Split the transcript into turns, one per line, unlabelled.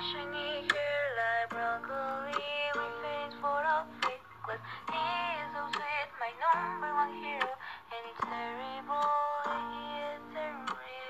shiny hair like broccoli with face full of freckles.